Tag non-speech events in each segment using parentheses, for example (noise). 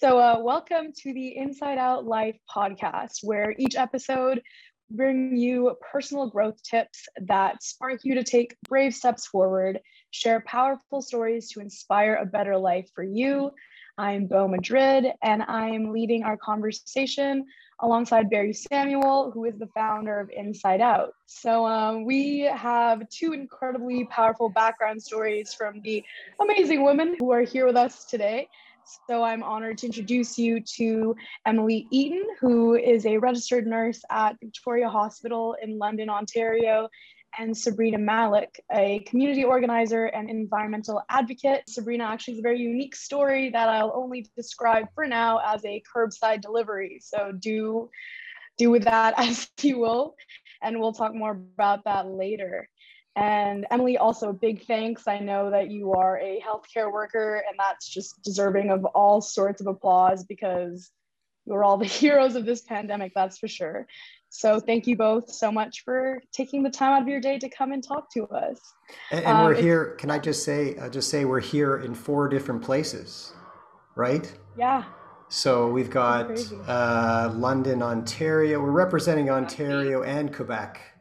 so uh, welcome to the Inside Out Life podcast, where each episode bring you personal growth tips that spark you to take brave steps forward, share powerful stories to inspire a better life for you. I'm Bo Madrid, and I'm leading our conversation alongside Barry Samuel, who is the founder of Inside Out. So, um, we have two incredibly powerful background stories from the amazing women who are here with us today. So I'm honored to introduce you to Emily Eaton, who is a registered nurse at Victoria Hospital in London, Ontario, and Sabrina Malach, a community organizer and environmental advocate. Sabrina actually has a very unique story that I'll only describe for now as a curbside delivery. So do do with that (laughs) as you will, and we'll talk more about that later. And Emily, also big thanks. I know that you are a healthcare worker, and that's just deserving of all sorts of applause because you're all the (laughs) heroes of this pandemic, that's for sure. So thank you both so much for taking the time out of your day to come and talk to us. And, and um, we're here. Can I just say, uh, just say we're here in four different places, right? Yeah. So we've got uh, London, Ontario. We're representing Ontario and Quebec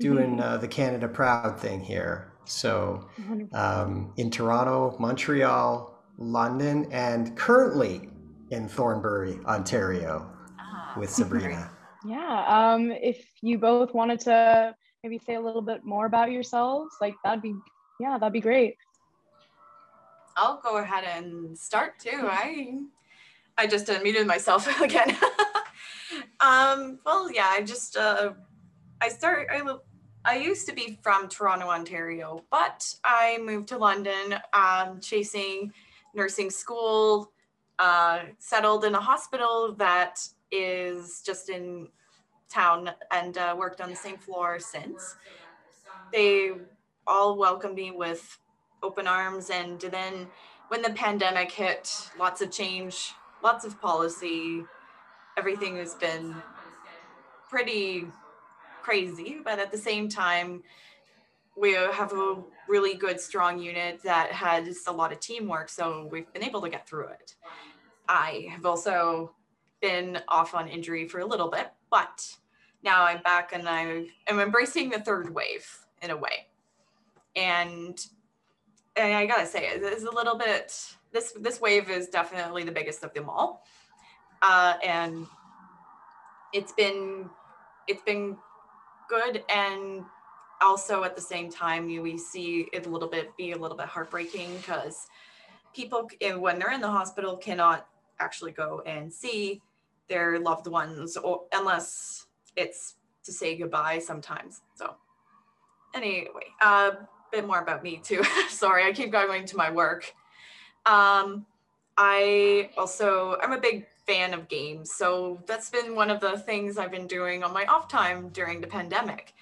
doing mm-hmm. uh, the Canada Proud thing here. So um, in Toronto, Montreal, London, and currently in Thornbury, Ontario, ah, with (laughs) Sabrina. Yeah. Um, if you both wanted to maybe say a little bit more about yourselves, like that'd be, yeah, that'd be great. I'll go ahead and start too. I I just unmuted myself (laughs) again. (laughs) um, well, yeah, I just uh, I start I I used to be from Toronto, Ontario, but I moved to London um, chasing nursing school, uh, settled in a hospital that is just in town and uh, worked on the same floor since. They all welcomed me with open arms. And then when the pandemic hit, lots of change, lots of policy, everything has been pretty crazy, but at the same time, we have a really good, strong unit that has a lot of teamwork. So we've been able to get through it. I have also been off on injury for a little bit, but now I'm back and I am embracing the third wave in a way. And, and I gotta say, it's a little bit, this, this wave is definitely the biggest of them all. Uh, and it's been, it's been good and also at the same time we see it a little bit be a little bit heartbreaking because people when they're in the hospital cannot actually go and see their loved ones or unless it's to say goodbye sometimes so. Anyway a uh, bit more about me too (laughs) sorry i keep going to my work. Um, i also i'm a big fan of games. So that's been one of the things I've been doing on my off time during the pandemic.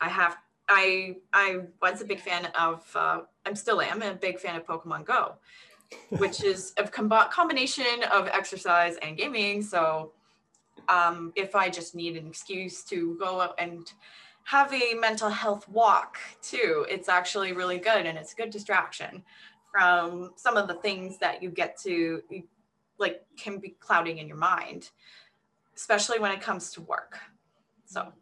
I have I I was a big fan of uh, I'm still am a big fan of Pokemon Go, which is a com- combination of exercise and gaming. So um, if I just need an excuse to go out and have a mental health walk too, it's actually really good and it's a good distraction from some of the things that you get to like can be clouding in your mind, especially when it comes to work. So,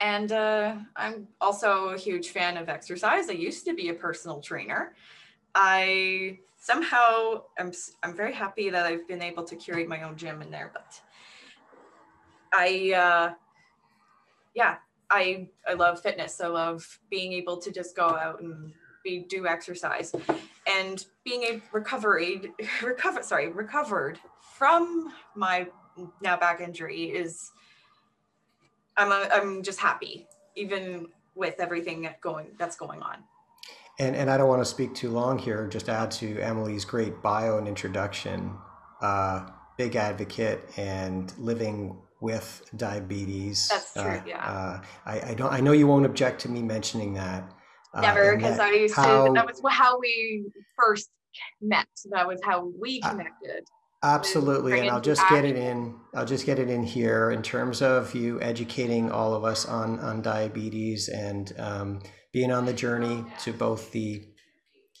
and uh, I'm also a huge fan of exercise. I used to be a personal trainer. I somehow I'm I'm very happy that I've been able to curate my own gym in there, but I uh, yeah I I love fitness. I love being able to just go out and be do exercise and being a recovery recover sorry recovered from my now back injury is i'm a, i'm just happy even with everything going that's going on. And and i don't want to speak too long here just add to emily's great bio and introduction. Uh, big advocate and living with diabetes. That's true uh, yeah. uh, I, I don't i know you won't object to me mentioning that Never, because I used how, to. That was how we first met. That was how we uh, connected. Absolutely, and I'll just get it in. I'll just get it in here in terms of you educating all of us on on diabetes and um, being on the journey to both the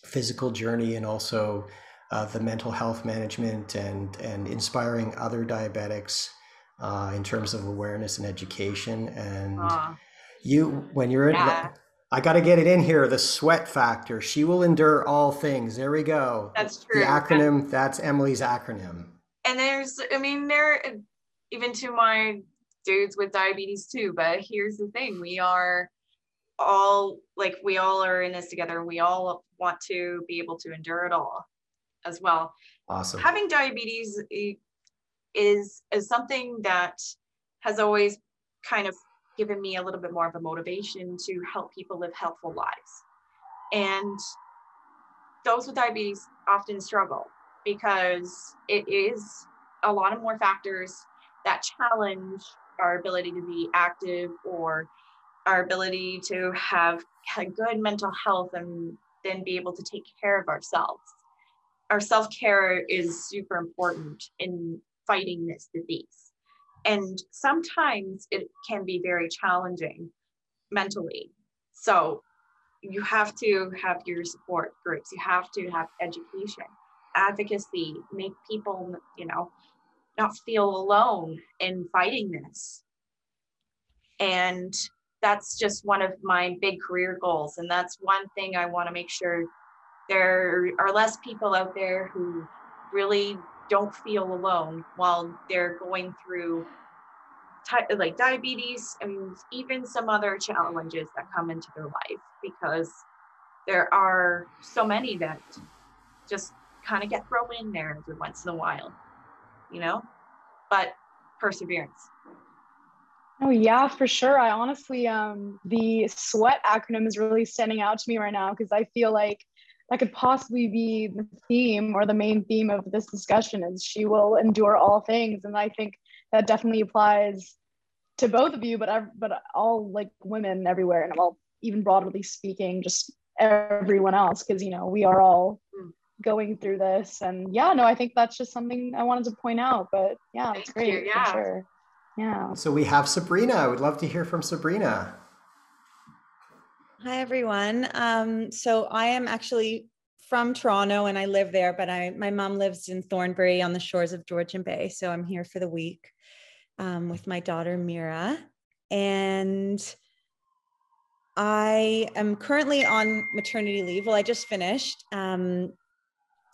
physical journey and also uh, the mental health management and and inspiring other diabetics uh, in terms of awareness and education. And uh, you, when you're in, yeah. I got to get it in here. The sweat factor. She will endure all things. There we go. That's true. The acronym. That's Emily's acronym. And there's, I mean, there, even to my dudes with diabetes too. But here's the thing: we are all like we all are in this together. We all want to be able to endure it all as well. Awesome. Having diabetes eh, is is something that has always kind of given me a little bit more of a motivation to help people live healthful lives. And those with diabetes often struggle because it is a lot of more factors that challenge our ability to be active or our ability to have a good mental health and then be able to take care of ourselves. Our self care is super important in fighting this disease. And sometimes it can be very challenging mentally. So you have to have your support groups, you have to have education, advocacy, make people, you know, not feel alone in fighting this. And that's just one of my big career goals. And that's one thing I want to make sure there are less people out there who really don't feel alone while they're going through like diabetes and even some other challenges that come into their life because there are so many that just kind of get thrown in there every once in a while you know? But perseverance. Oh yeah for sure. I honestly um the sweat acronym is really standing out to me right now because i feel like that could possibly be the theme or the main theme of this discussion is she will endure all things. And i think that definitely applies to both of you but but all like women everywhere and all even broadly speaking just everyone else because you know we are all hmm. going through this. And yeah no i think that's just something i wanted to point out but yeah it's great you, yeah. for sure. Yeah. So we have sabrina. I would love to hear from sabrina Hi, everyone. Um, so I am actually from Toronto and I live there, but I my mom lives in Thornbury on the shores of Georgian Bay. So I'm here for the week um, with my daughter Mira. And I am currently on maternity leave. Well, I just finished. Um,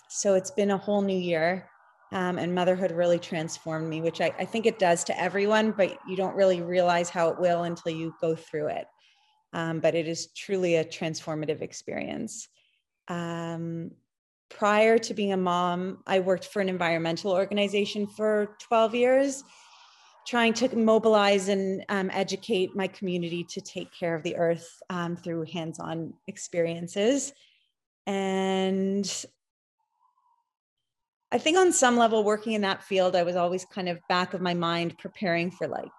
so it's been a whole new year. Um, and motherhood really transformed me, which I, I think it does to everyone, but you don't really realize how it will until you go through it um, but it is truly a transformative experience. Um, prior to being a mom, I worked for an environmental organization for 12 years, trying to mobilize and um, educate my community to take care of the earth um, through hands on experiences. And I think on some level, working in that field, I was always kind of back of my mind preparing for like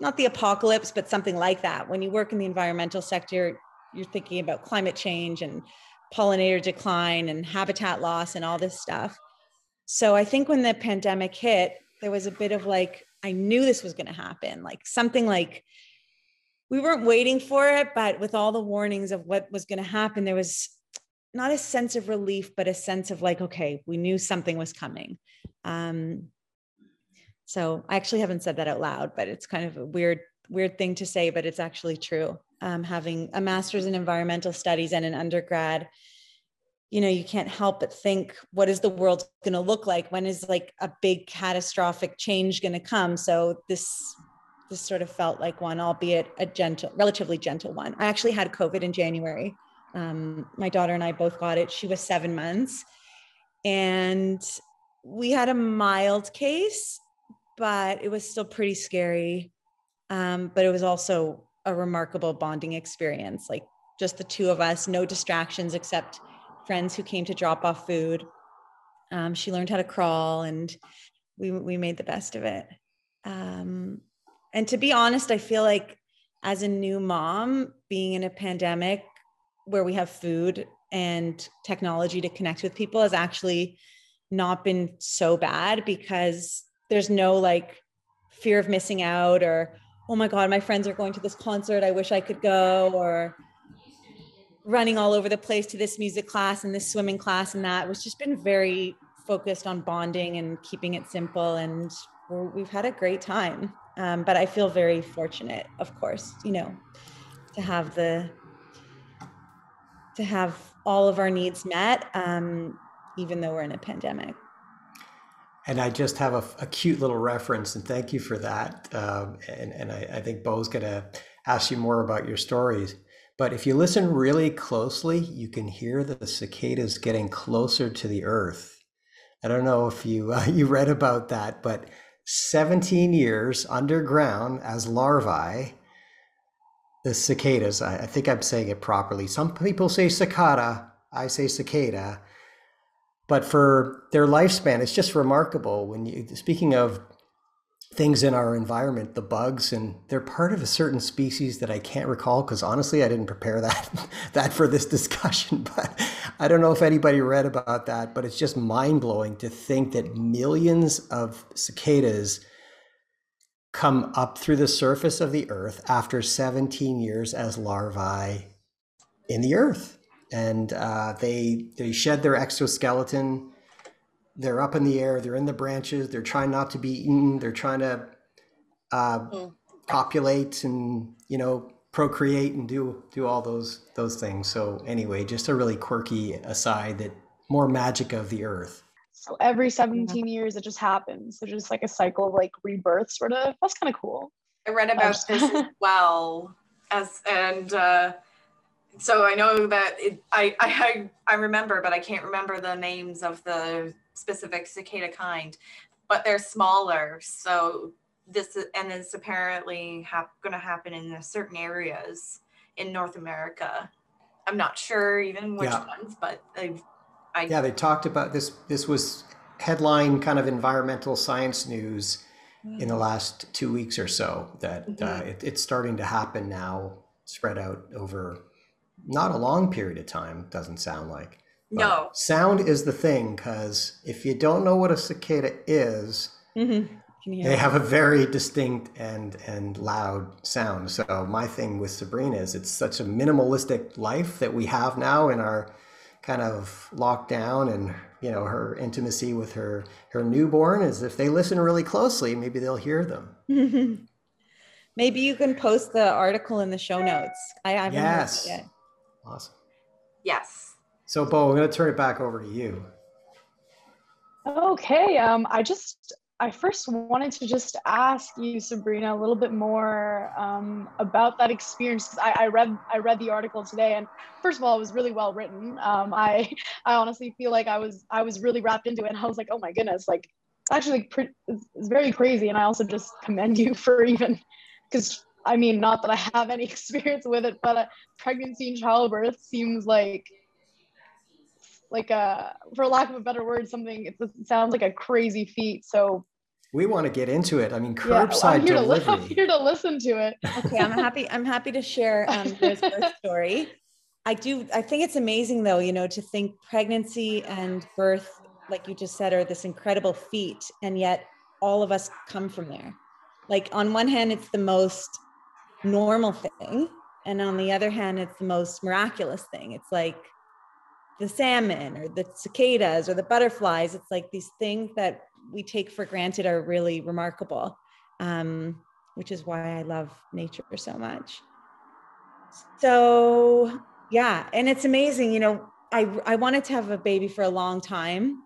not the apocalypse, but something like that. When you work in the environmental sector, you're thinking about climate change and pollinator decline and habitat loss and all this stuff. So I think when the pandemic hit, there was a bit of like, I knew this was going to happen, like something like we weren't waiting for it, but with all the warnings of what was going to happen, there was not a sense of relief, but a sense of like, okay, we knew something was coming. Um, so I actually haven't said that out loud, but it's kind of a weird, weird thing to say, but it's actually true. Um, having a master's in environmental studies and an undergrad, you know, you can't help but think, what is the world going to look like? When is like a big catastrophic change going to come? So this, this sort of felt like one, albeit a gentle, relatively gentle one. I actually had COVID in January. Um, my daughter and I both got it. She was seven months, and we had a mild case but it was still pretty scary. Um, but it was also a remarkable bonding experience. Like just the two of us, no distractions except friends who came to drop off food. Um, she learned how to crawl, and we we made the best of it. Um, and to be honest, I feel like as a new mom, being in a pandemic where we have food and technology to connect with people has actually not been so bad because there's no like fear of missing out or oh my god my friends are going to this concert i wish i could go or running all over the place to this music class and this swimming class and that. It's just been very focused on bonding and keeping it simple. And we've had a great time. Um, but I feel very fortunate, of course, you know, to have the to have all of our needs met, um, even though we're in a pandemic. And I just have a, a cute little reference, and thank you for that. Um, and and I, I think Bo's going to ask you more about your stories. But if you listen really closely, you can hear the cicadas getting closer to the earth. I don't know if you uh, (laughs) you read about that, but 17 years underground as larvae, the cicadas, I, I think I'm saying it properly. Some people say cicada, I say cicada. But for their lifespan, it's just remarkable. When you speaking of things in our environment, the bugs, and they're part of a certain species that I can't recall because honestly, I didn't prepare (laughs) that that for this discussion. (laughs) But I don't know if anybody read about that. But it's just mind blowing to think that millions of cicadas come up through the surface of the earth after 17 years as larvae in the earth, and uh, they they shed their exoskeleton they're up in the air, they're in the branches, they're trying not to be eaten, they're trying to uh, mm. copulate and you know procreate and do do all those those things. So anyway, just a really quirky aside that more magic of the earth. So every 17 years it just happens. It's just like a cycle of like rebirth sort of. That's kind of cool. I read about this as (laughs) well as and uh so I know that it, I, I I remember, but I can't remember the names of the specific cicada kind, but they're smaller. So this is, and it's apparently going to happen in certain areas in North America. I'm not sure even which yeah. ones, but they've. I, yeah, they talked about this. This was headline kind of environmental science news in the last two weeks or so that uh, mm-hmm. uh, it, it's starting to happen now, spread out over not a long period of time. Doesn't sound like. No. Sound is the thing because if you don't know what a cicada is, mm-hmm. they have a very distinct and and loud sound. So my thing with Sabrina is it's such a minimalistic life that we have now in our kind of lockdown and you know her intimacy with her her newborn is if they listen really closely maybe they'll hear them (laughs) maybe you can post the article in the show notes i haven't yes awesome yes so, Bo, I'm going to turn it back over to you. Okay. Um, I just, I first wanted to just ask you, Sabrina, a little bit more um, about that experience. I, I read, I read the article today, and first of all, it was really well written. Um, I, I honestly feel like I was, I was really wrapped into it, and I was like, oh my goodness, like actually, pretty, it's, it's very crazy. And I also just commend you (laughs) for even, because I mean, not that I have any (laughs) experience with it, but uh, pregnancy and childbirth seems like like a for lack of a better word something it sounds like a crazy feat so we want to get into it. I mean, curbside yeah, well, I'm delivery. To, (laughs) I'm here to listen to it. Okay, I'm happy. I'm happy to share um, (laughs) this birth story. I do. I think it's amazing, though. You know, to think pregnancy and birth, like you just said, are this incredible feat, and yet all of us come from there. Like on one hand, it's the most normal thing, and on the other hand, it's the most miraculous thing. It's like the salmon or the cicadas or the butterflies. It's like these things that we take for granted are really remarkable, um, which is why I love nature so much. So, yeah, and it's amazing. You know, I, I wanted to have a baby for a long time.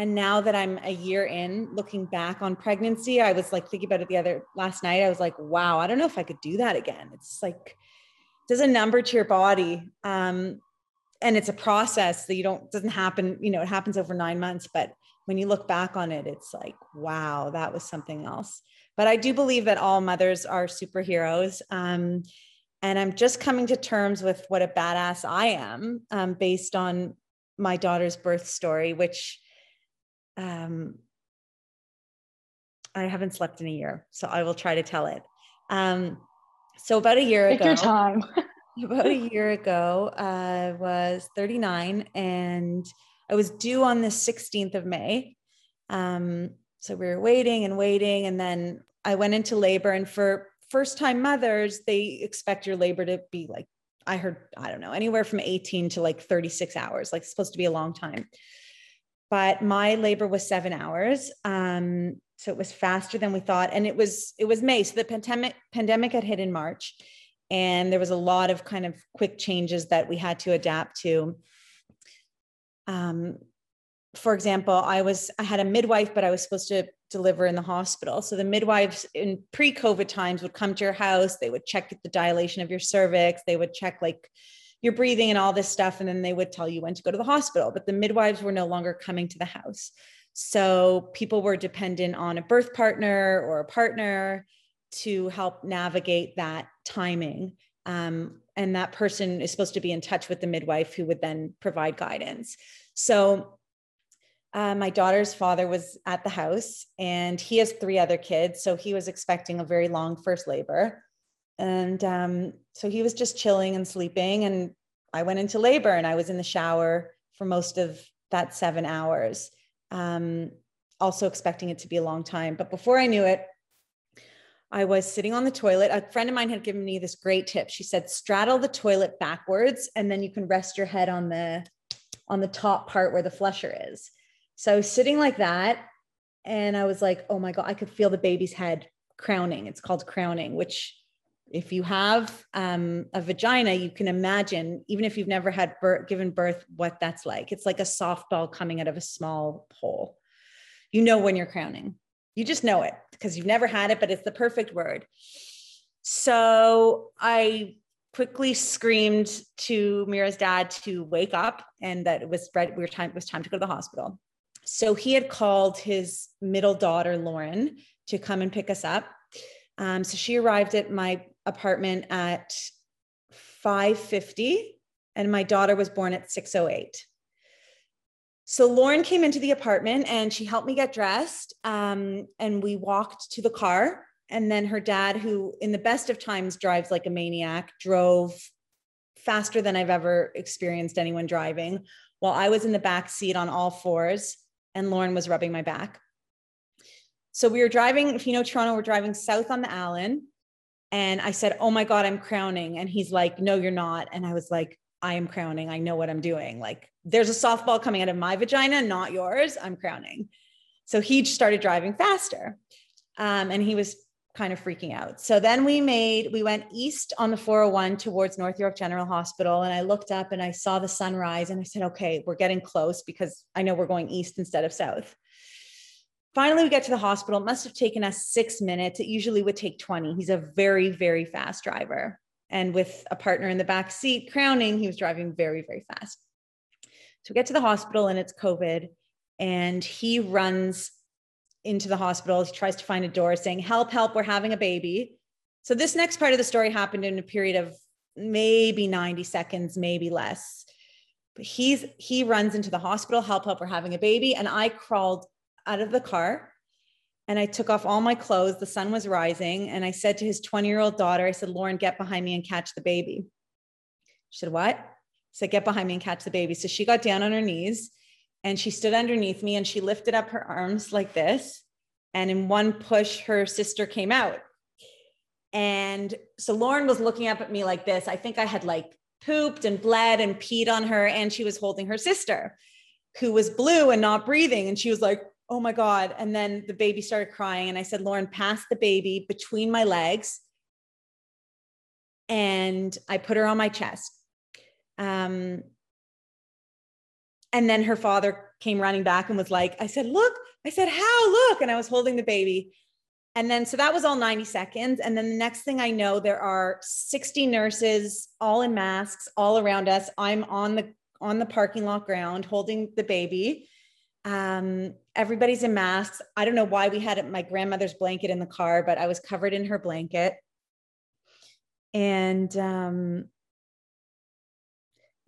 And now that I'm a year in, looking back on pregnancy, I was like thinking about it the other last night. I was like, wow, I don't know if I could do that again. It's like, does a number to your body. Um, and it's a process that you don't doesn't happen you know it happens over nine months but when you look back on it it's like wow that was something else but i do believe that all mothers are superheroes um, and i'm just coming to terms with what a badass i am um, based on my daughter's birth story which um, i haven't slept in a year so i will try to tell it um, so about a year Take ago your time (laughs) about a year ago, I was 39 and I was due on the 16th of May. Um, so we were waiting and waiting. And then I went into labor. And for first time mothers, they expect your labor to be like I heard, I don't know, anywhere from 18 to like 36 hours, like supposed to be a long time. But my labor was seven hours. Um, so it was faster than we thought. And it was, it was May. So the pandemic pandemic had hit in March. And there was a lot of kind of quick changes that we had to adapt to. Um, for example, I was I had a midwife, but I was supposed to deliver in the hospital. So the midwives in pre-COVID times would come to your house, they would check the dilation of your cervix, they would check like your breathing and all this stuff, and then they would tell you when to go to the hospital. But the midwives were no longer coming to the house. So people were dependent on a birth partner or a partner to help navigate that timing. Um, and that person is supposed to be in touch with the midwife who would then provide guidance. So uh, my daughter's father was at the house and he has three other kids. So he was expecting a very long first labor. And um, so he was just chilling and sleeping. And I went into labor and I was in the shower for most of that seven hours, um, also expecting it to be a long time. But before I knew it, I was sitting on the toilet. A friend of mine had given me this great tip. She said, straddle the toilet backwards, and then you can rest your head on the on the top part where the flusher is. So sitting like that, and I was like, oh my God, I could feel the baby's head crowning. It's called crowning, which if you have um, a vagina, you can imagine, even if you've never had birth, given birth, what that's like. It's like a softball coming out of a small hole. You know when you're crowning. You just know it because you've never had it, but it's the perfect word. So I quickly screamed to Mira's dad to wake up and that it was we were time it was time to go to the hospital so he had called his middle daughter lauren to come and pick us up um, so she arrived at my apartment at 5.50 and my daughter was born at 6.08 so lauren came into the apartment and she helped me get dressed um, and we walked to the car and then her dad who in the best of times drives like a maniac drove faster than i've ever experienced anyone driving while i was in the back seat on all fours and Lauren was rubbing my back. So we were driving, if you know Toronto, we're driving south on the Allen. And I said, Oh my God, I'm crowning. And he's like, No, you're not. And I was like, I am crowning. I know what I'm doing. Like, there's a softball coming out of my vagina, not yours. I'm crowning. So he started driving faster. Um, and he was kind of freaking out. So then we made, we went east on the 401 towards North York General Hospital. And I looked up and I saw the sunrise and I said, okay, we're getting close because I know we're going east instead of south. Finally, we get to the hospital. It must have taken us six minutes. It usually would take 20. He's a very, very fast driver. And with a partner in the back seat crowning, he was driving very, very fast. So we get to the hospital and it's COVID. And he runs into the hospital. He tries to find a door saying, Help, help, we're having a baby. So, this next part of the story happened in a period of maybe 90 seconds, maybe less. But he's he runs into the hospital, help, help, we're having a baby. And I crawled out of the car and I took off all my clothes. The sun was rising. And I said to his 20 year old daughter, I said, Lauren, get behind me and catch the baby. She said, What? I said, Get behind me and catch the baby. So she got down on her knees and she stood underneath me and she lifted up her arms like this. And in one push, her sister came out. And so Lauren was looking up at me like this. I think I had like pooped and bled and peed on her. And she was holding her sister, who was blue and not breathing. And she was like, oh my God. And then the baby started crying. And I said, Lauren, pass the baby between my legs. And I put her on my chest. Um, and then her father came running back and was like, I said, look, I said, how look? And I was holding the baby. And then, so that was all 90 seconds. And then the next thing I know, there are 60 nurses all in masks all around us. I'm on the, on the parking lot ground holding the baby. Um, everybody's in masks. I don't know why we had my grandmother's blanket in the car, but I was covered in her blanket. And um,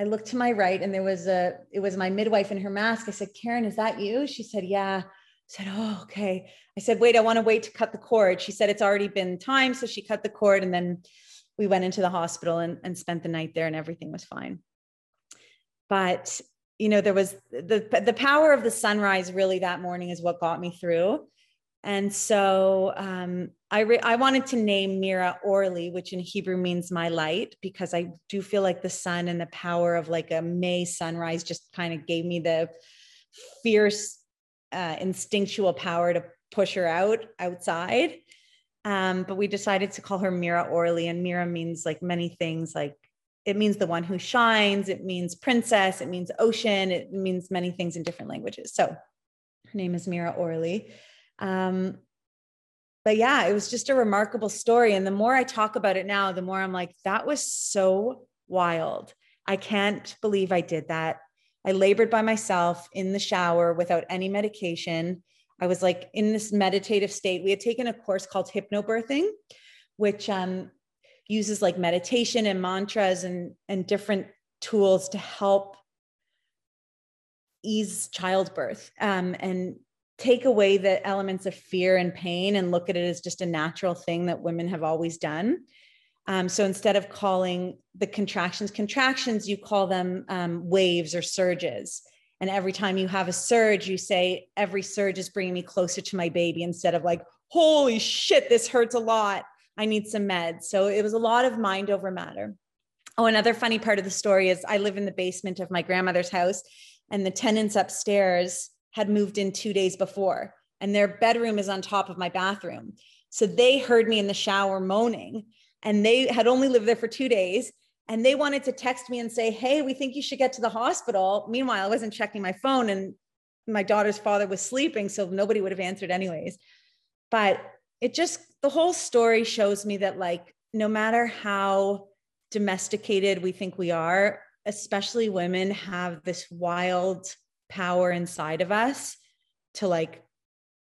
I looked to my right and there was a, it was my midwife in her mask. I said, Karen, is that you? She said, yeah. I said, oh, okay. I said, wait, I want to wait to cut the cord. She said, it's already been time. So she cut the cord and then we went into the hospital and, and spent the night there and everything was fine. But, you know, there was the, the power of the sunrise really that morning is what got me through. And so um, I, re- I wanted to name Mira Orly, which in Hebrew means my light, because I do feel like the sun and the power of like a May sunrise just kind of gave me the fierce, uh, instinctual power to push her out outside. Um, but we decided to call her Mira Orly, and Mira means like many things like it means the one who shines, it means princess, it means ocean, it means many things in different languages. So her name is Mira Orly. Um, but yeah, it was just a remarkable story. And the more I talk about it now, the more I'm like, that was so wild. I can't believe I did that. I labored by myself in the shower without any medication. I was like in this meditative state. We had taken a course called hypnobirthing, which um, uses like meditation and mantras and, and different tools to help ease childbirth um, and take away the elements of fear and pain and look at it as just a natural thing that women have always done. Um, so instead of calling the contractions contractions, you call them um, waves or surges. And every time you have a surge, you say, every surge is bringing me closer to my baby instead of like, holy shit, this hurts a lot. I need some meds. So it was a lot of mind over matter. Oh, another funny part of the story is I live in the basement of my grandmother's house, and the tenants upstairs had moved in two days before, and their bedroom is on top of my bathroom. So they heard me in the shower moaning, and they had only lived there for two days. And they wanted to text me and say, Hey, we think you should get to the hospital. Meanwhile, I wasn't checking my phone, and my daughter's father was sleeping. So nobody would have answered, anyways. But it just, the whole story shows me that, like, no matter how domesticated we think we are, especially women have this wild power inside of us to like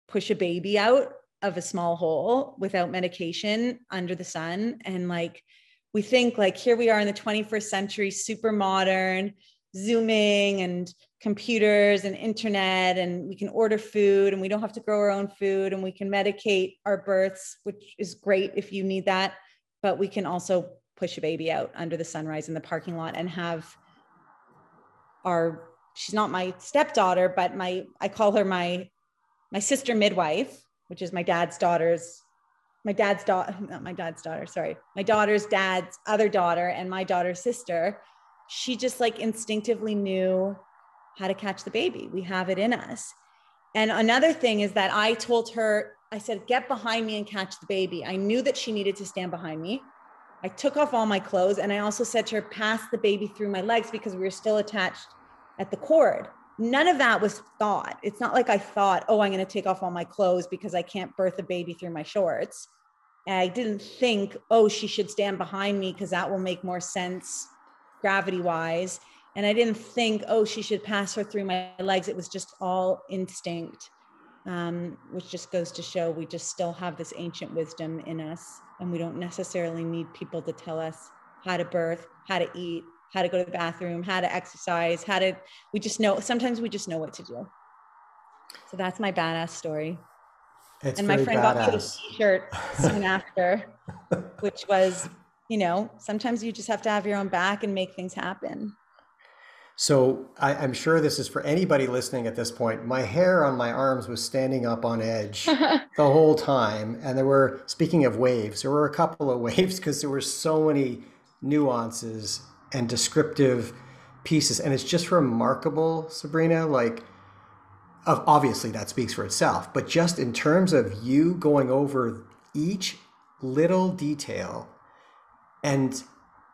push a baby out of a small hole without medication under the sun. And like we think like here we are in the 21st century super modern zooming and computers and internet and we can order food and we don't have to grow our own food and we can medicate our births which is great if you need that but we can also push a baby out under the sunrise in the parking lot and have our she's not my stepdaughter, but my I call her my my sister midwife, which is my dad's daughter's my dad's daughter, not my dad's daughter, sorry, my daughter's dad's other daughter and my daughter's sister. She just like instinctively knew how to catch the baby. We have it in us. And another thing is that I told her, I said, get behind me and catch the baby. I knew that she needed to stand behind me. I took off all my clothes and I also said to her, pass the baby through my legs because we were still attached at the cord. None of that was thought. It's not like I thought, oh, I'm going to take off all my clothes because I can't birth a baby through my shorts. And I didn't think, oh, she should stand behind me because that will make more sense gravity wise. And I didn't think, oh, she should pass her through my legs. It was just all instinct, um, which just goes to show we just still have this ancient wisdom in us. And we don't necessarily need people to tell us how to birth, how to eat, how to go to the bathroom, how to exercise, how to, we just know, sometimes we just know what to do. So that's my badass story. It's and my friend badass. got me a t-shirt soon after, (laughs) which was, you know, sometimes you just have to have your own back and make things happen. So I, am sure this is for anybody listening at this point. My hair on my arms was standing up on edge (laughs) the whole time. And there were, speaking of waves, there were a couple of (laughs) waves because there were so many nuances and descriptive pieces. And it's just remarkable, Sabrina. Like, obviously that speaks for itself, but just in terms of you going over each little detail and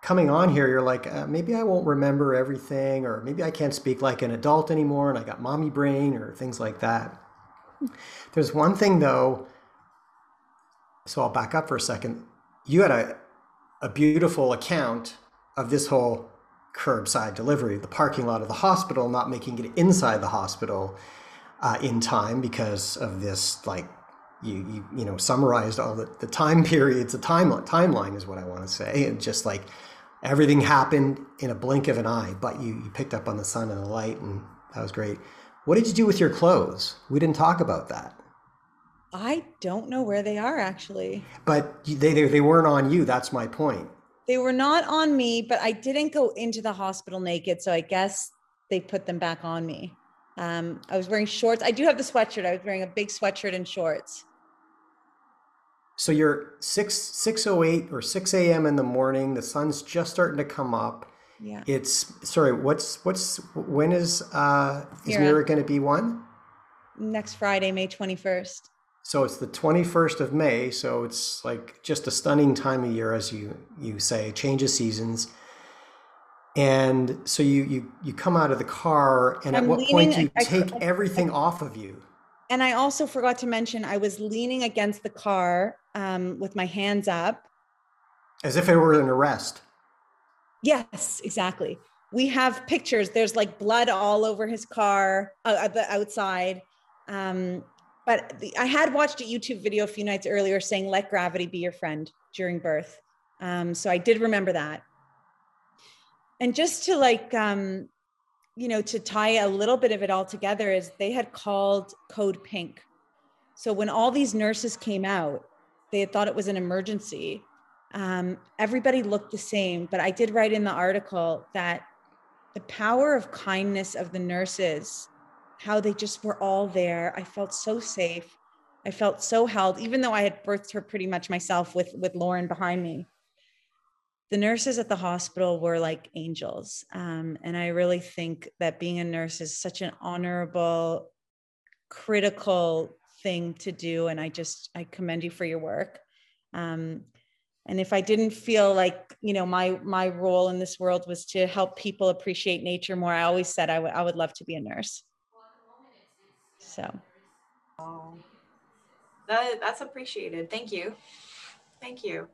coming on here, you're like, uh, maybe I won't remember everything, or maybe I can't speak like an adult anymore and I got mommy brain, or things like that. There's one thing though, so I'll back up for a second. You had a, a beautiful account of this whole curbside delivery, the parking lot of the hospital, not making it inside the hospital uh, in time because of this, like, you, you, you know, summarized all the, the time periods, the timeline, timeline is what I want to say. And just like everything happened in a blink of an eye, but you, you picked up on the sun and the light, and that was great. What did you do with your clothes? We didn't talk about that. I don't know where they are actually. But they, they, they weren't on you. That's my point. They were not on me, but I didn't go into the hospital naked. So I guess they put them back on me. Um, I was wearing shorts. I do have the sweatshirt. I was wearing a big sweatshirt and shorts. So you're six six oh eight or six a.m. in the morning. The sun's just starting to come up. Yeah. It's sorry. What's what's when is uh is Mira, Mira going to be one? Next Friday, May twenty first. So it's the twenty first of May. So it's like just a stunning time of year, as you you say, change of seasons. And so you you you come out of the car, and I'm at what leaning, point do you I, take I, everything I, off of you? And I also forgot to mention I was leaning against the car um, with my hands up, as if it were an arrest. Yes, exactly. We have pictures. There's like blood all over his car uh, the outside. Um, but the, I had watched a YouTube video a few nights earlier saying, "Let gravity be your friend" during birth. Um, so I did remember that and just to like um you know to tie a little bit of it all together is they had called code pink so when all these nurses came out they had thought it was an emergency. Um, everybody looked the same but i did write in the article that the power of kindness of the nurses how they just were all there. I felt so safe. I felt so held even though i had birthed her pretty much myself with with lauren behind me. The nurses at the hospital were like angels. Um, and I really think that being a nurse is such an honorable, critical thing to do. And I just, I commend you for your work. Um, and if I didn't feel like, you know, my, my role in this world was to help people appreciate nature more, I always said I, w- I would love to be a nurse. So. Oh, that, that's appreciated. Thank you. Thank you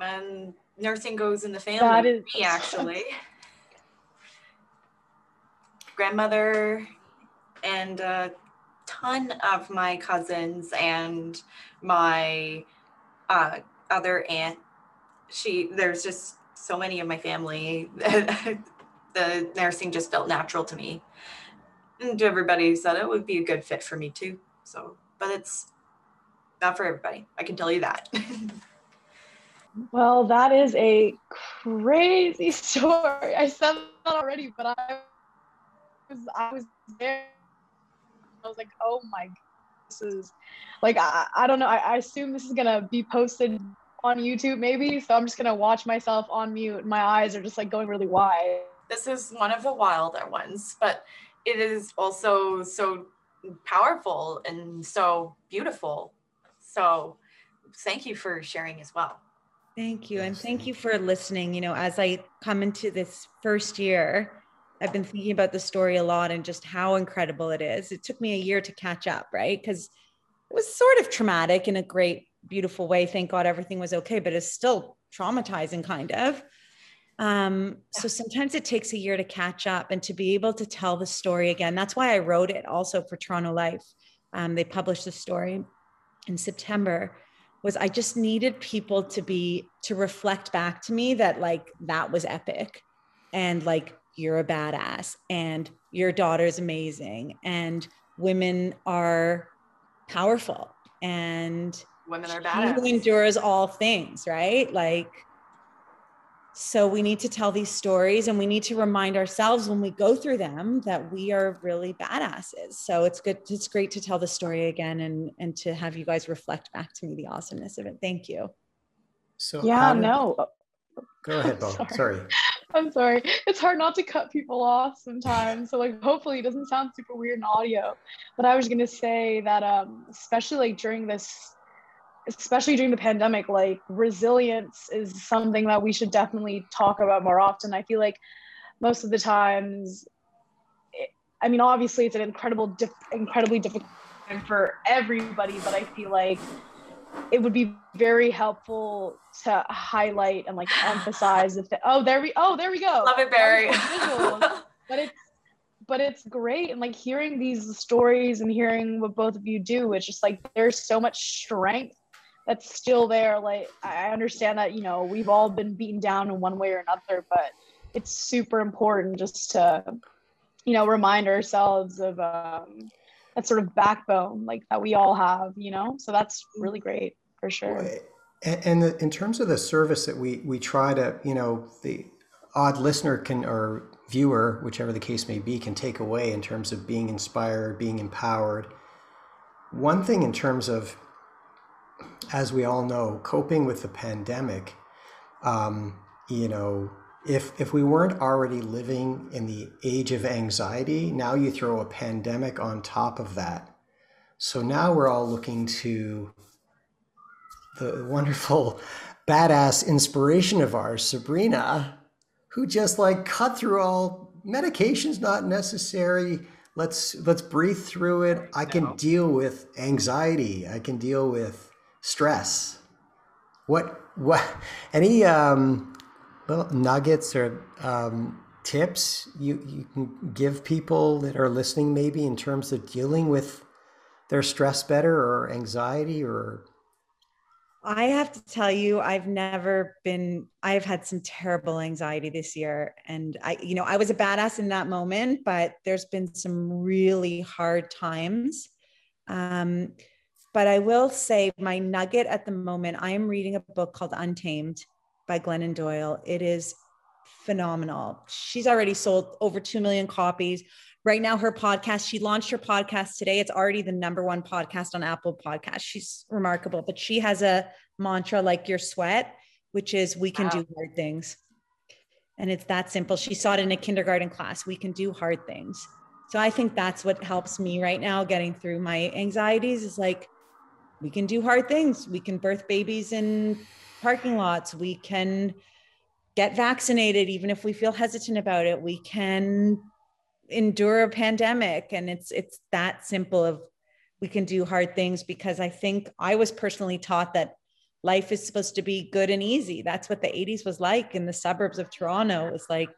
and nursing goes in the family. That is me actually. (laughs) Grandmother and a ton of my cousins and my uh, other aunt. She there's just so many of my family. (laughs) the nursing just felt natural to me, and everybody said it would be a good fit for me too. So, but it's not for everybody. I can tell you that. (laughs) Well, that is a crazy (laughs) story. I said that already, but I was I was there. I was like, oh my, this is like I, I don't know. I, I assume this is gonna be posted on YouTube maybe, so I'm just gonna watch myself on mute. My eyes are just like going really wide. This is one of the wilder ones, but it is also so powerful and so beautiful. So thank you for sharing as well. Thank you. And thank you for listening. You know, as I come into this first year, I've been thinking about the story a lot and just how incredible it is. It took me a year to catch up, right? Because it was sort of traumatic in a great, beautiful way. Thank God everything was okay, but it's still traumatizing, kind of. Um, so sometimes it takes a year to catch up and to be able to tell the story again. That's why I wrote it also for Toronto Life. Um, they published the story in September was I just needed people to be to reflect back to me that like that was epic and like you're a badass and your daughter's amazing and women are powerful and women are badass. Who endures all things, right? Like so we need to tell these stories and we need to remind ourselves when we go through them that we are really badasses. So it's good, it's great to tell the story again and and to have you guys reflect back to me the awesomeness of it. Thank you. So yeah, did, no. Go ahead, Bo. (laughs) sorry. sorry. I'm sorry. It's hard not to cut people off sometimes. So like hopefully it doesn't sound super weird in audio. But I was gonna say that um especially like during this especially during the pandemic, like resilience is something that we should definitely talk about more often. I feel like most of the times, I mean, obviously it's an incredible, diff, incredibly difficult time for everybody, but I feel like it would be very helpful to highlight and like (laughs) emphasize if the, oh there we oh there we go. Love it Barry. (laughs) But it's but it's great and like hearing these stories and hearing what both of you do it's just like there's so much strength that's still there. Like I understand that you know we've all been beaten down in one way or another, but it's super important just to you know remind ourselves of um, that sort of backbone like that we all have. You know, so that's really great for sure. And, the, in terms of the service that we we try to you know the odd listener can or viewer, whichever the case may be, can take away in terms of being inspired, being empowered. One thing in terms of, as we all know, coping with the pandemic, um, you know, if if we weren't already living in the age of anxiety, now you throw a pandemic on top of that. So now we're all looking to the wonderful (laughs) badass inspiration of ours, Sabrina, who just like cut through all medication's not necessary. Let's let's breathe through it. I can deal with anxiety. I can deal with stress. What what (laughs) any um little nuggets or um, tips you, you can give people that are listening maybe in terms of dealing with their stress better or anxiety or I have to tell you, I've never been, I've had some terrible anxiety this year. And I, you know, I was a badass in that moment, but there's been some really hard times. Um, but I will say my nugget at the moment, I am reading a book called Untamed by Glennon Doyle. It is phenomenal. She's already sold over 2 million copies. Right now, her podcast, she launched her podcast today. It's already the number one podcast on Apple Podcast. She's remarkable, but she has a mantra like your sweat, which is we can wow. do hard things. And it's that simple. She saw it in a kindergarten class. We can do hard things. So I think that's what helps me right now getting through my anxieties is like, we can do hard things. We can birth babies in parking lots. We can get vaccinated, even if we feel hesitant about it. We can endure a pandemic and it's it's that simple of we can do hard things because i think i was personally taught that life is supposed to be good and easy that's what the 80s was like in the suburbs of toronto it was like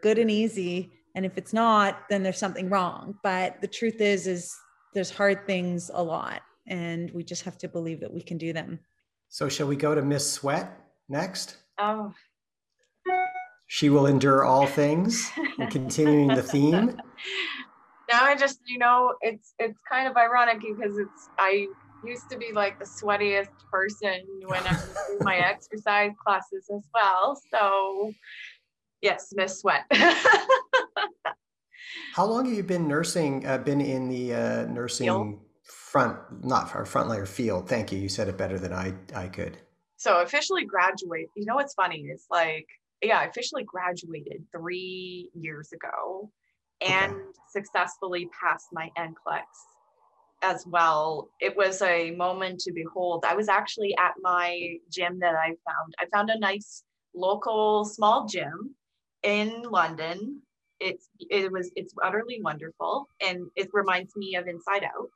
good and easy and if it's not then there's something wrong but the truth is is there's hard things a lot and we just have to believe that we can do them so shall we go to miss sweat next? Oh. She will endure all things and continuing the theme. (laughs) Now i just you know it's it's kind of ironic because it's i used to be like the sweatiest person when i do my (laughs) exercise classes as well. So yes miss sweat. (laughs) How long have you been nursing uh, been in the uh, nursing field? Front not our frontline field thank you you said it better than i i could so officially graduate you know what's funny is like yeah, I officially graduated three years ago and okay. successfully passed my NCLEX as well. It was a moment to behold. I was actually at my gym that I found. I found a nice local small gym in London. It's it was it's utterly wonderful and it reminds me of Inside Out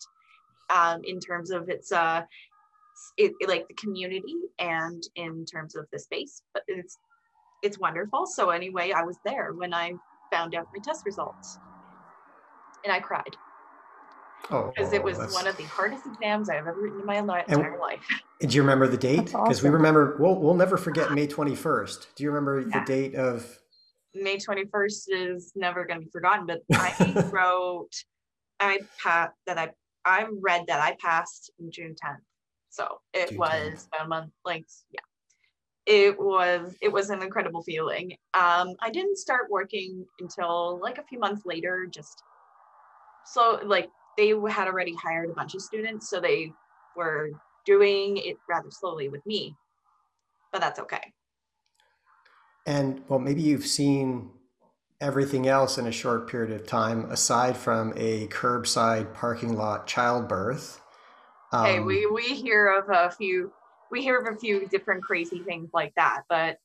um, in terms of its uh it, like the community and in terms of the space but it's it's wonderful. So anyway, I was there when I found out my test results, and I cried. Oh, because it was that's... one of the hardest exams I've ever written in my entire and, life. (laughs) Do you remember the date? Because awesome. we remember, we'll, we'll never forget May 21st. Do you remember yeah. the date of? May 21st is never going to be forgotten, but I (laughs) wrote, I passed that I, I read that I passed in June 10th. So it June was 10th. about a month, like, yeah it was it was an incredible feeling. Um, I didn't start working until like a few months later. Just so like they had already hired a bunch of students, so they were doing it rather slowly with me, but that's okay. And well, maybe you've seen everything else in a short period of time aside from a curbside parking lot childbirth. Um, hey, we we hear of a few we hear of a few different crazy things like that, but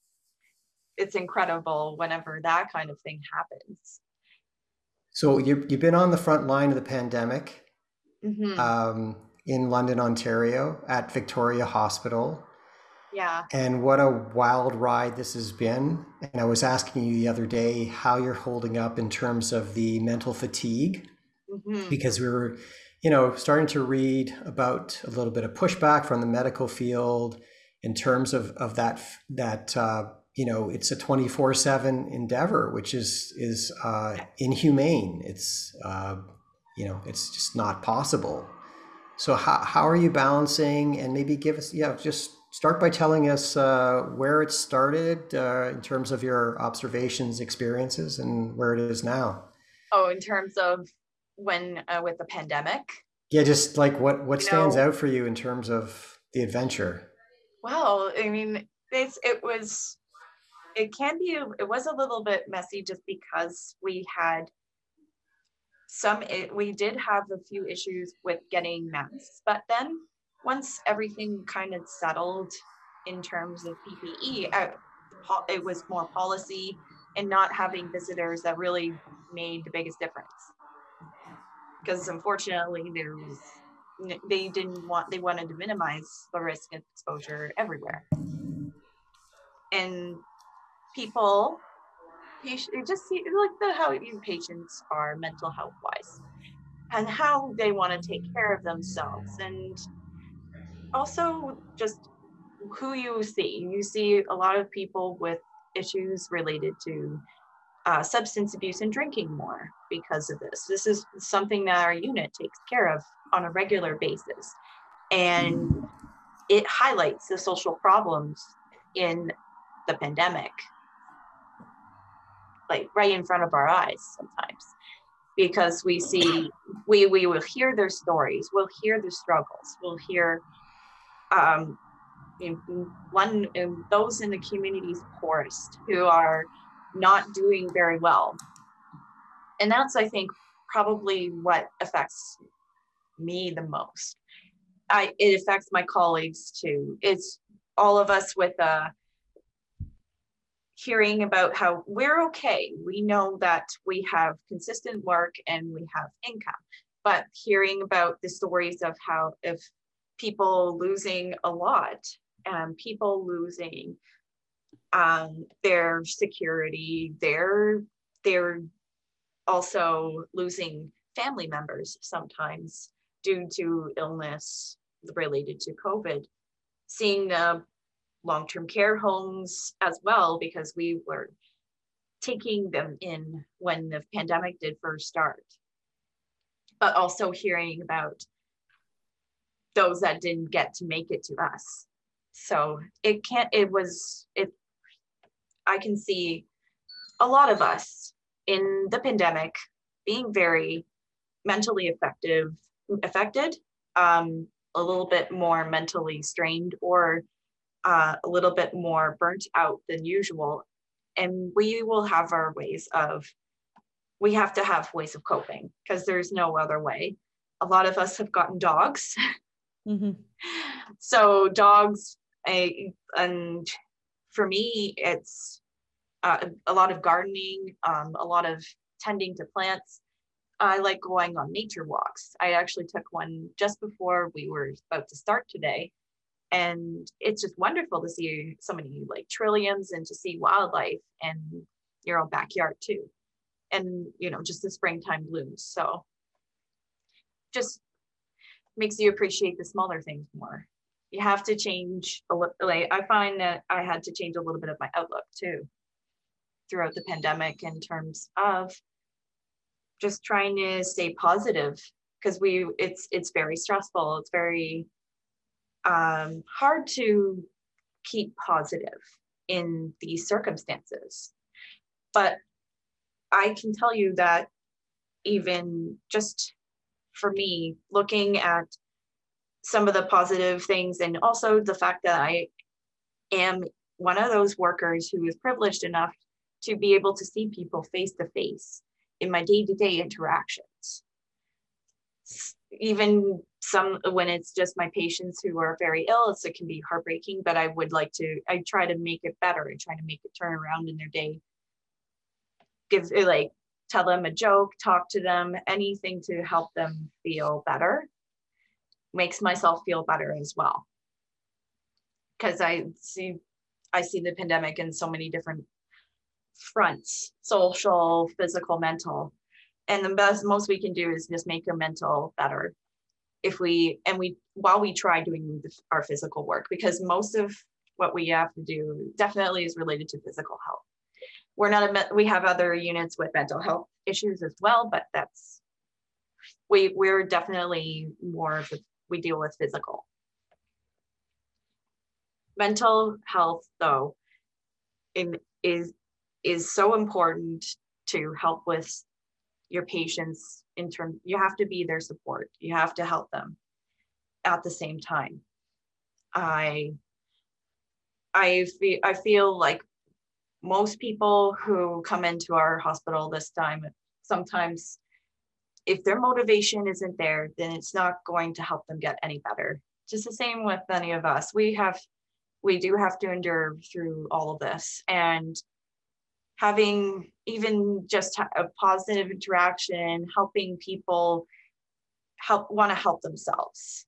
it's incredible whenever that kind of thing happens. So you, you've been on the front line of the pandemic mm-hmm. um, in London, Ontario at Victoria Hospital. Yeah. And what a wild ride this has been. And I was asking you the other day how you're holding up in terms of the mental fatigue, mm-hmm. because we were you know, starting to read about a little bit of pushback from the medical field in terms of of that that uh, you know it's a 24/7 endeavor which is is uh, inhumane it's uh, you know it's just not possible so how, how are you balancing and maybe give us yeah just start by telling us uh, where it started uh, in terms of your observations, experiences, and where it is now. Oh, in terms of when uh, with the pandemic. Yeah, just like what what you stands know, out for you in terms of the adventure. Well, I mean, it's it was it can be it was a little bit messy just because we had some it, we did have a few issues with getting masks but then once everything kind of settled in terms of ppe uh, it was more policy and not having visitors that really made the biggest difference. Because unfortunately there was they didn't want they wanted to minimize the risk of exposure everywhere. And people patient just see like the how patients are mental health wise and how they want to take care of themselves and also just who you see. You see a lot of people with issues related to uh, substance abuse and drinking more because of this. This is something that our unit takes care of on a regular basis. And it highlights the social problems in the pandemic. Like right in front of our eyes sometimes because we see we we will hear their stories we'll hear their struggles we'll hear um in one in those in the community's poorest who are not doing very well. And that's i think probably what affects me the most. I it affects my colleagues too. It's all of us with a hearing about how we're okay. We know that we have consistent work and we have income, but hearing about the stories of how if people losing a lot and people losing um, their security, they're they're also losing family members sometimes due to illness related to COVID. Seeing the long-term care homes as well because we were taking them in when the pandemic did first start but also hearing about those that didn't get to make it to us so it can't it was it i can see a lot of us in the pandemic being very mentally effective affected um, a little bit more mentally strained or uh, a little bit more burnt out than usual. And we will have our ways of, we have to have ways of coping because there's no other way. A lot of us have gotten dogs. (laughs) Mm-hmm. So, dogs, I, and for me, it's uh, a lot of gardening, um, a lot of tending to plants. I like going on nature walks. I actually took one just before we were about to start today and it's just wonderful to see so many like trilliums and to see wildlife in your own backyard too and you know just the springtime blooms so just makes you appreciate the smaller things more you have to change a little like i find that i had to change a little bit of my outlook too throughout the pandemic in terms of just trying to stay positive because we it's it's very stressful it's very um, hard to keep positive in these circumstances. But I can tell you that even just for me, looking at some of the positive things and also the fact that I am one of those workers who is privileged enough to be able to see people face to face in my day to day interactions. Even some when it's just my patients who are very ill it can be heartbreaking but i would like to i try to make it better and try to make it turn around in their day. Give like tell them a joke talk to them anything to help them feel better. Makes myself feel better as well. Because i see i see the pandemic in so many different fronts social physical mental. And the best most we can do is just make your mental better. If we and we while we try doing our physical work because most of what we have to do definitely is related to physical health we're not a we have other units with mental health issues as well but that's we we're definitely more of we deal with physical. Mental health though in, is is so important to help with your patients in terms you have to be their support you have to help them at the same time. I i feel i feel like most people who come into our hospital this time sometimes if their motivation isn't there then it's not going to help them get any better. Just the same with any of us. We have we do have to endure through all of this. And having even just a positive interaction helping people help want to help themselves.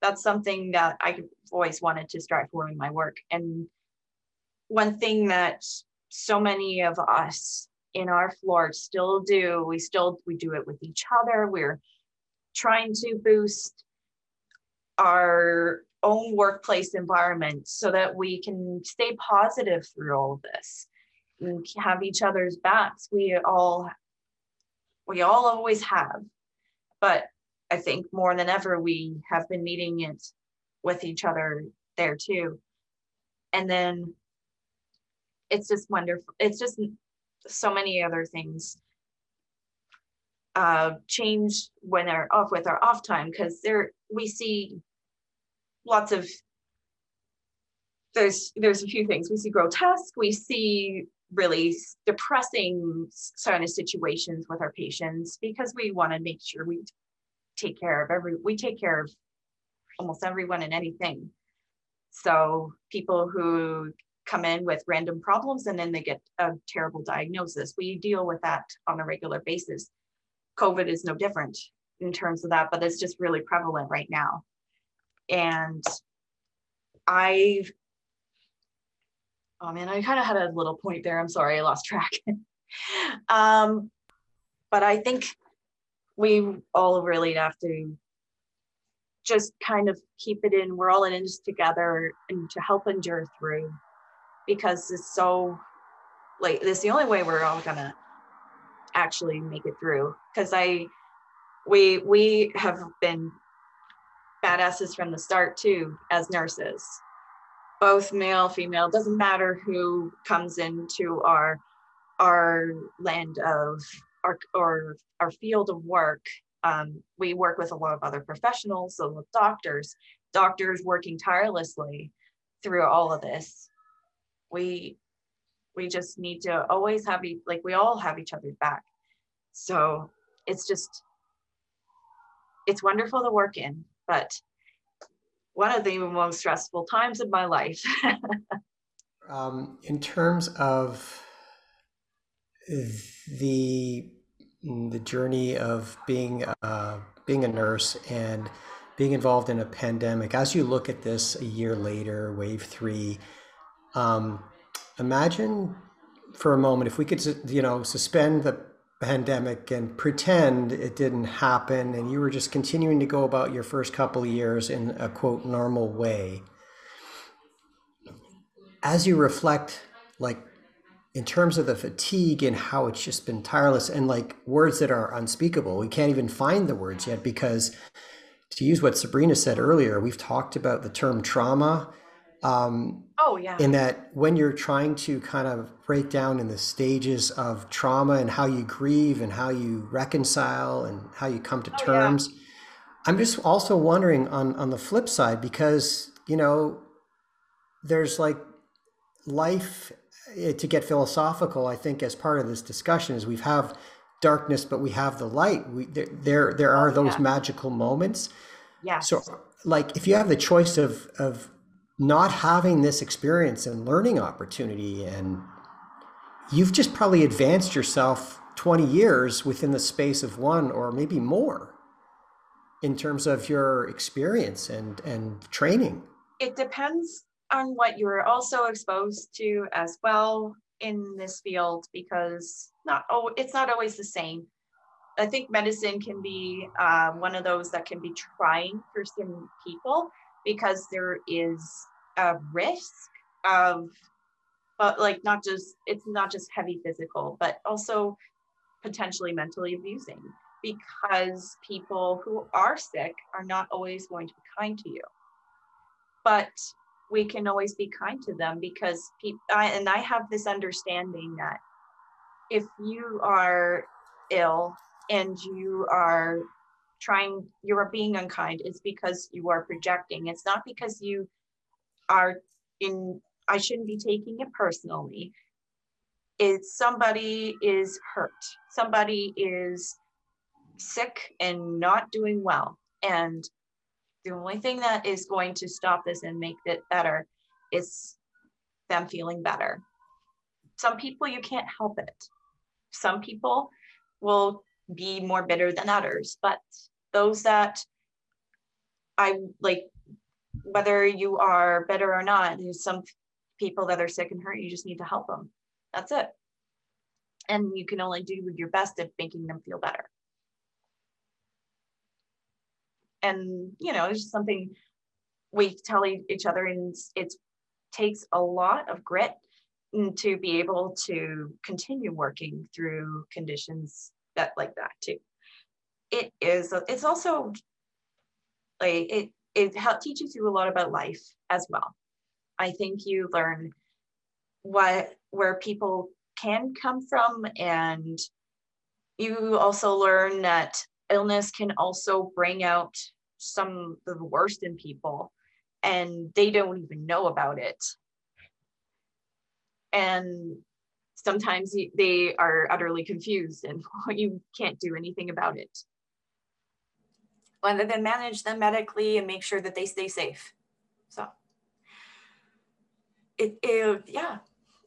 That's something that i've always wanted to strive for in my work. And one thing that so many of us in our floor still do we still we do it with each other. We're trying to boost our own workplace environment so that we can stay positive through all of this and have each other's backs. We all we all always have but i think more than ever we have been meeting it with each other there too. And then it's just wonderful. It's just so many other things uh change when they're off with our off time because there we see lots of there's there's a few things. We see grotesque we see really depressing kind of situations with our patients because we want to make sure we take care of every we take care of almost everyone and anything. So people who come in with random problems and then they get a terrible diagnosis we deal with that on a regular basis covid is no different in terms of that but it's just really prevalent right now and I, oh man, I kind of had a little point there. I'm sorry, I lost track. (laughs) um, but I think we all really have to just kind of keep it in. We're all in this together and to help endure through because it's so like this the only way we're all gonna actually make it through. Because I we we have been badasses from the start too as nurses. Both male female doesn't matter who comes into our our land of our or our field of work um, we work with a lot of other professionals so with doctors. Doctors working tirelessly through all of this we we just need to always have like we all have each other's back so it's just it's wonderful to work in but one of the most stressful times of my life. (laughs) um, in terms of the the journey of being uh, being a nurse and being involved in a pandemic, as you look at this a year later, wave three, um, imagine for a moment if we could, you know, suspend the pandemic and pretend it didn't happen and you were just continuing to go about your first couple of years in a quote normal way. As you reflect like in terms of the fatigue and how it's just been tireless and like words that are unspeakable we can't even find the words yet because to use what sabrina said earlier we've talked about the term trauma um, oh yeah in that when you're trying to kind of break down in the stages of trauma and how you grieve and how you reconcile and how you come to oh, terms yeah. i'm just also wondering on on the flip side because you know there's like life eh, to get philosophical i think as part of this discussion is we have darkness but we have the light we there there, there are oh, those yeah. magical moments yeah so like if you have the choice of of not having this experience and learning opportunity and you've just probably advanced yourself 20 years within the space of one or maybe more in terms of your experience and and training. It depends on what you're also exposed to as well in this field because not oh it's not always the same. I think medicine can be uh, one of those that can be trying for some people because there is a risk of but like not just it's not just heavy physical but also potentially mentally abusing because people who are sick are not always going to be kind to you. But we can always be kind to them because people and i have this understanding that if you are ill and you are trying you are being unkind it's because you are projecting. It's not because you are in i shouldn't be taking it personally. It's somebody is hurt. Somebody is sick and not doing well. And the only thing that is going to stop this and make it better is them feeling better. Some people you can't help it. Some people will be more bitter than others but those that I like, whether you are better or not, there's some people that are sick and hurt, you just need to help them. That's it. And you can only do your best at making them feel better. And, you know, it's just something we tell each other, and it takes a lot of grit to be able to continue working through conditions that like that too it is it's also like it it help, teaches you a lot about life as well. I think you learn what where people can come from and you also learn that illness can also bring out some of the worst in people and they don't even know about it. And sometimes they are utterly confused and (laughs) you can't do anything about it other than manage them medically and make sure that they stay safe. So it, it yeah,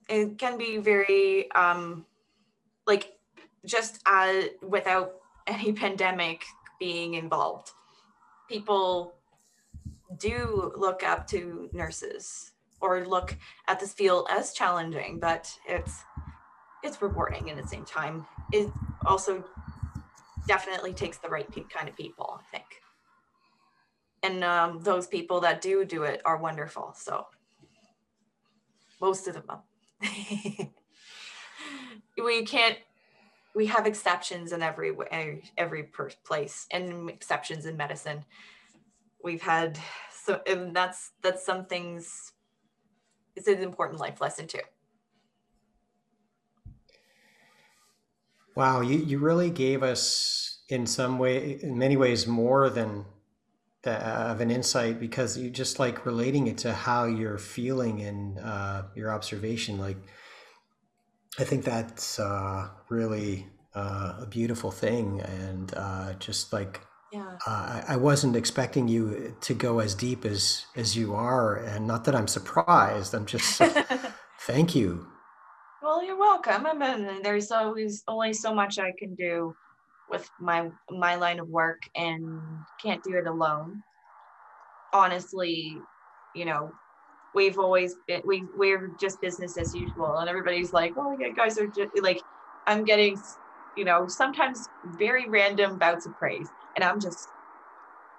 it can be very um, like just uh, without (laughs) any pandemic being involved, people do look up to nurses or look at this field as challenging, but it's it's rewarding and at the same time. It also definitely takes the right kind of people, I think. And um, those people that do do it are wonderful. So most of them. (laughs) we can't. We have exceptions in every every place, and exceptions in medicine. We've had so, and that's that's some things. It's an important life lesson too. Wow, you, you really gave us in some way, in many ways, more than of an insight because you just like relating it to how you're feeling and uh, your observation. Like, I think that's uh, really uh, a beautiful thing, and uh, just like yeah. Uh, I wasn't expecting you to go as deep as as you are, and not that I'm surprised. I'm just (laughs) thank you well, you're welcome. I mean, there's always only so much I can do with my my line of work and can't do it alone. Honestly, you know, we've always been we we're just business as usual and everybody's like, "Oh, you guys are just like I'm getting, you know, sometimes very random bouts of praise and I'm just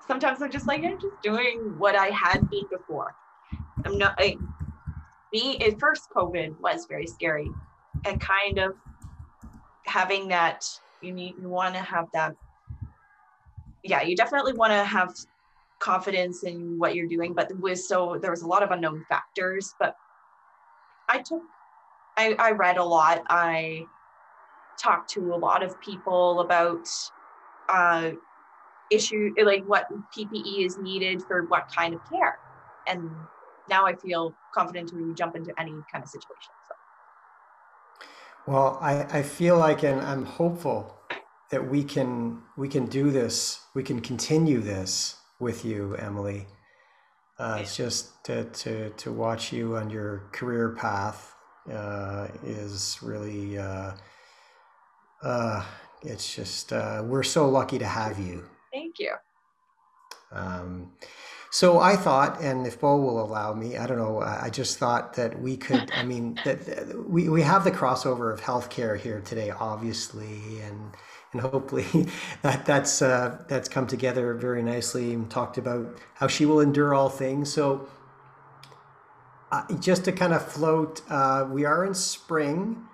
sometimes I'm just like I'm just doing what I had been before. I'm not I, me at first covid was very scary and kind of having that you need you want to have that yeah you definitely want to have confidence in what you're doing but with so there was a lot of unknown factors but i took i, I read a lot i talked to a lot of people about uh issue like what ppe is needed for what kind of care and now I feel confident to jump into any kind of situation. So. Well, I, I feel like, and I'm hopeful that we can we can do this. We can continue this with you, Emily. Uh, it's just to, to to watch you on your career path uh, is really. Uh, uh it's just uh, we're so lucky to have you. Thank you. Um, so I thought, and if Bo will allow me, I don't know. I just thought that we could. I mean, that we we have the crossover of healthcare here today, obviously, and and hopefully (laughs) that that's uh, that's come together very nicely and talked about how she will endure all things. So uh, just to kind of float, uh, we are in spring.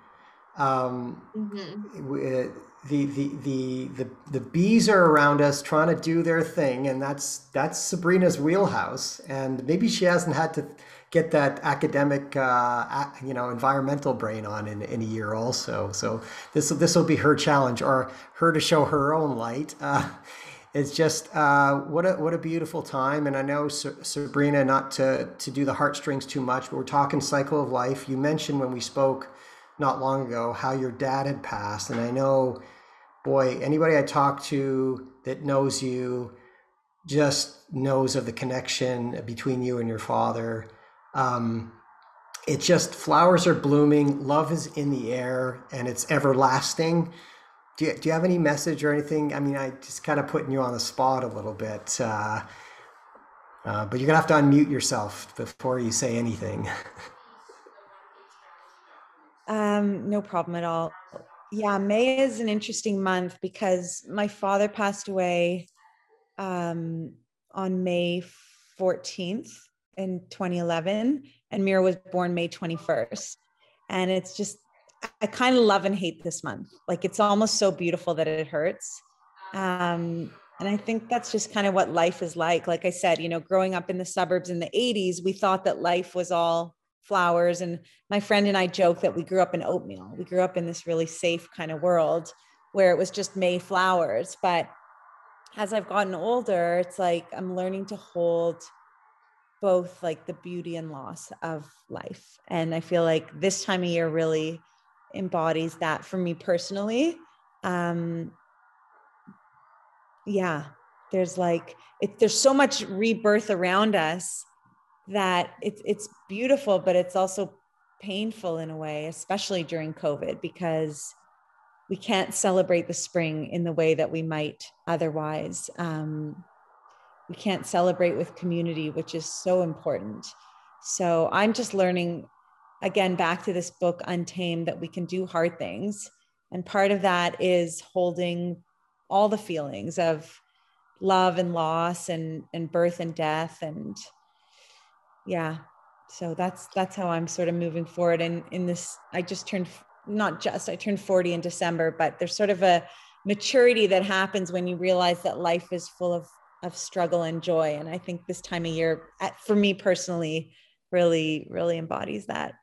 Um, mm-hmm. we, uh, the, the the the the bees are around us trying to do their thing and that's that's Sabrina's wheelhouse and maybe she hasn't had to get that academic, uh, you know, environmental brain on in, in a year also. So this this will be her challenge, or her to show her own light. (laughs) Uh, it's just uh, what a what a beautiful time, and I know Sabrina not to to do the heartstrings too much, but we're talking cycle of life. You mentioned when we spoke not long ago how your dad had passed, and I know, boy, anybody I talk to that knows you just knows of the connection between you and your father. Um, it just flowers are blooming, love is in the air, and it's everlasting do you, do you have any message or anything? I mean, I just kind of putting you on the spot a little bit, uh, uh, but you're gonna have to unmute yourself before you say anything. (laughs) um, no problem at all. Yeah, May is an interesting month because my father passed away um, on May 14th in 2011, and Mira was born May 21st. And it's just I kind of love and hate this month. Like it's almost so beautiful that it hurts. Um, and I think that's just kind of what life is like. Like I said, you know, growing up in the suburbs in the 80s, we thought that life was all flowers. And my friend and I joke that we grew up in oatmeal. We grew up in this really safe kind of world where it was just May flowers. But as I've gotten older, it's like I'm learning to hold both like the beauty and loss of life. And I feel like this time of year really embodies that for me personally. Um, yeah, there's like it, there's so much rebirth around us that it's it's beautiful, but it's also painful in a way, especially during COVID, because we can't celebrate the spring in the way that we might otherwise. Um, we can't celebrate with community, which is so important. So I'm just learning again back to this book untamed that we can do hard things. And part of that is holding all the feelings of love and loss and and birth and death and yeah. So that's that's how i'm sort of moving forward. And in this i just turned not just i turned 40 in december but there's sort of a maturity that happens when you realize that life is full of of struggle and joy and i think this time of year for me personally really really embodies that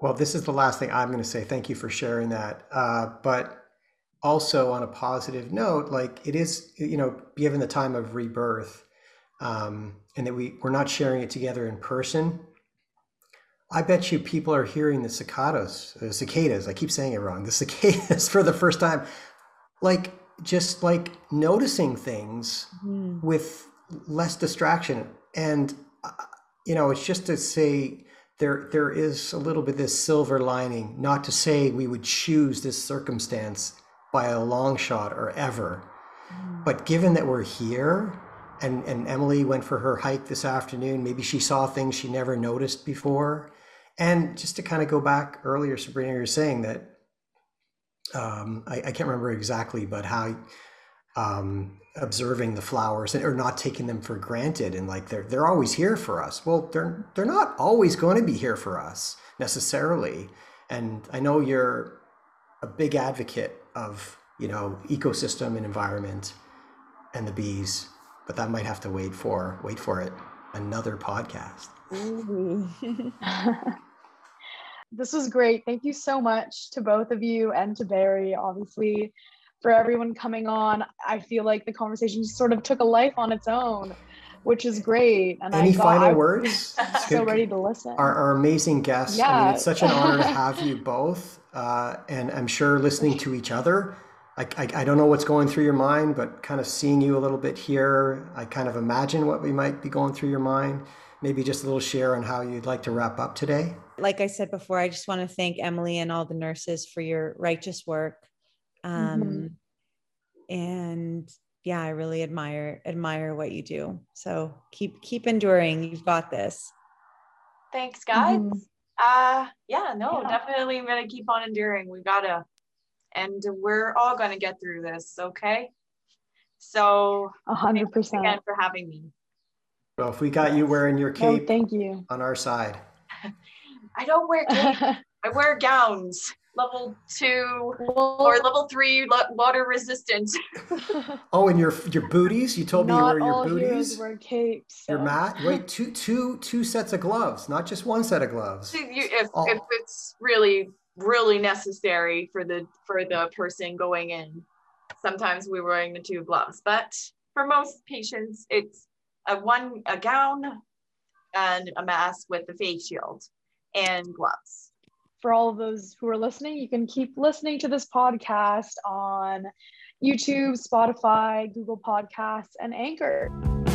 well, this is the last thing I'm going to say. Thank you for sharing that. Uh, but also on a positive note, like it is, you know, given the time of rebirth, um, and that we we're not sharing it together in person. I bet you people are hearing the cicadas, cicadas. I keep saying it wrong. The cicadas (laughs) for the first time, like just like noticing things mm. with less distraction. And uh, you know, it's just to say there there is a little bit this silver lining. Not to say we would choose this circumstance by a long shot or ever, mm. but given that we're here, and and Emily went for her hike this afternoon. Maybe she saw things she never noticed before, and just to kind of go back earlier, Sabrina, you're saying that. Um, I, I can't remember exactly, but how um, observing the flowers and, or not taking them for granted and like they're they're always here for us. Well, they're they're not always going to be here for us necessarily. And I know you're a big advocate of you know ecosystem and environment and the bees, but that might have to wait for wait for it another podcast. (laughs) this was great. Thank you so much to both of you and to Barry. Obviously, for everyone coming on. I feel like the conversation sort of took a life on its own, which is great. And any I final words? (laughs) so ready to listen. Our, our amazing guests. Yeah. I mean, it's such an honor to have you (laughs) both, uh, and I'm sure listening to each other. I, I, I, don't know what's going through your mind, but kind of seeing you a little bit here, I kind of imagine what we might be going through your mind. Maybe just a little share on how you'd like to wrap up today. Like I said before, I just want to thank Emily and all the nurses for your righteous work. Um, mm-hmm. and yeah i really admire admire what you do. So keep keep enduring. You've got this. Thanks guys. Mm-hmm. uh yeah no yeah. definitely i'm gonna keep on enduring. We gotta and we're all gonna get through this okay? So a hundred percent. again for having me. Well if we got you wearing your cape thank you. on our side i don't wear (laughs) cape i wear gowns level two or level three water resistant. (laughs) oh, and your your booties? You told not me you were all your heroes booties. wear capes. Your mat? (laughs) Wait, two two two sets of gloves, not just one set of gloves. You, if, Oh. if it's really really necessary for the for the person going in sometimes we're wearing the two gloves but for most patients it's a one a gown and a mask with the face shield and gloves for all of those who are listening, you can keep listening to this podcast on YouTube, Spotify, Google Podcasts, and Anchor.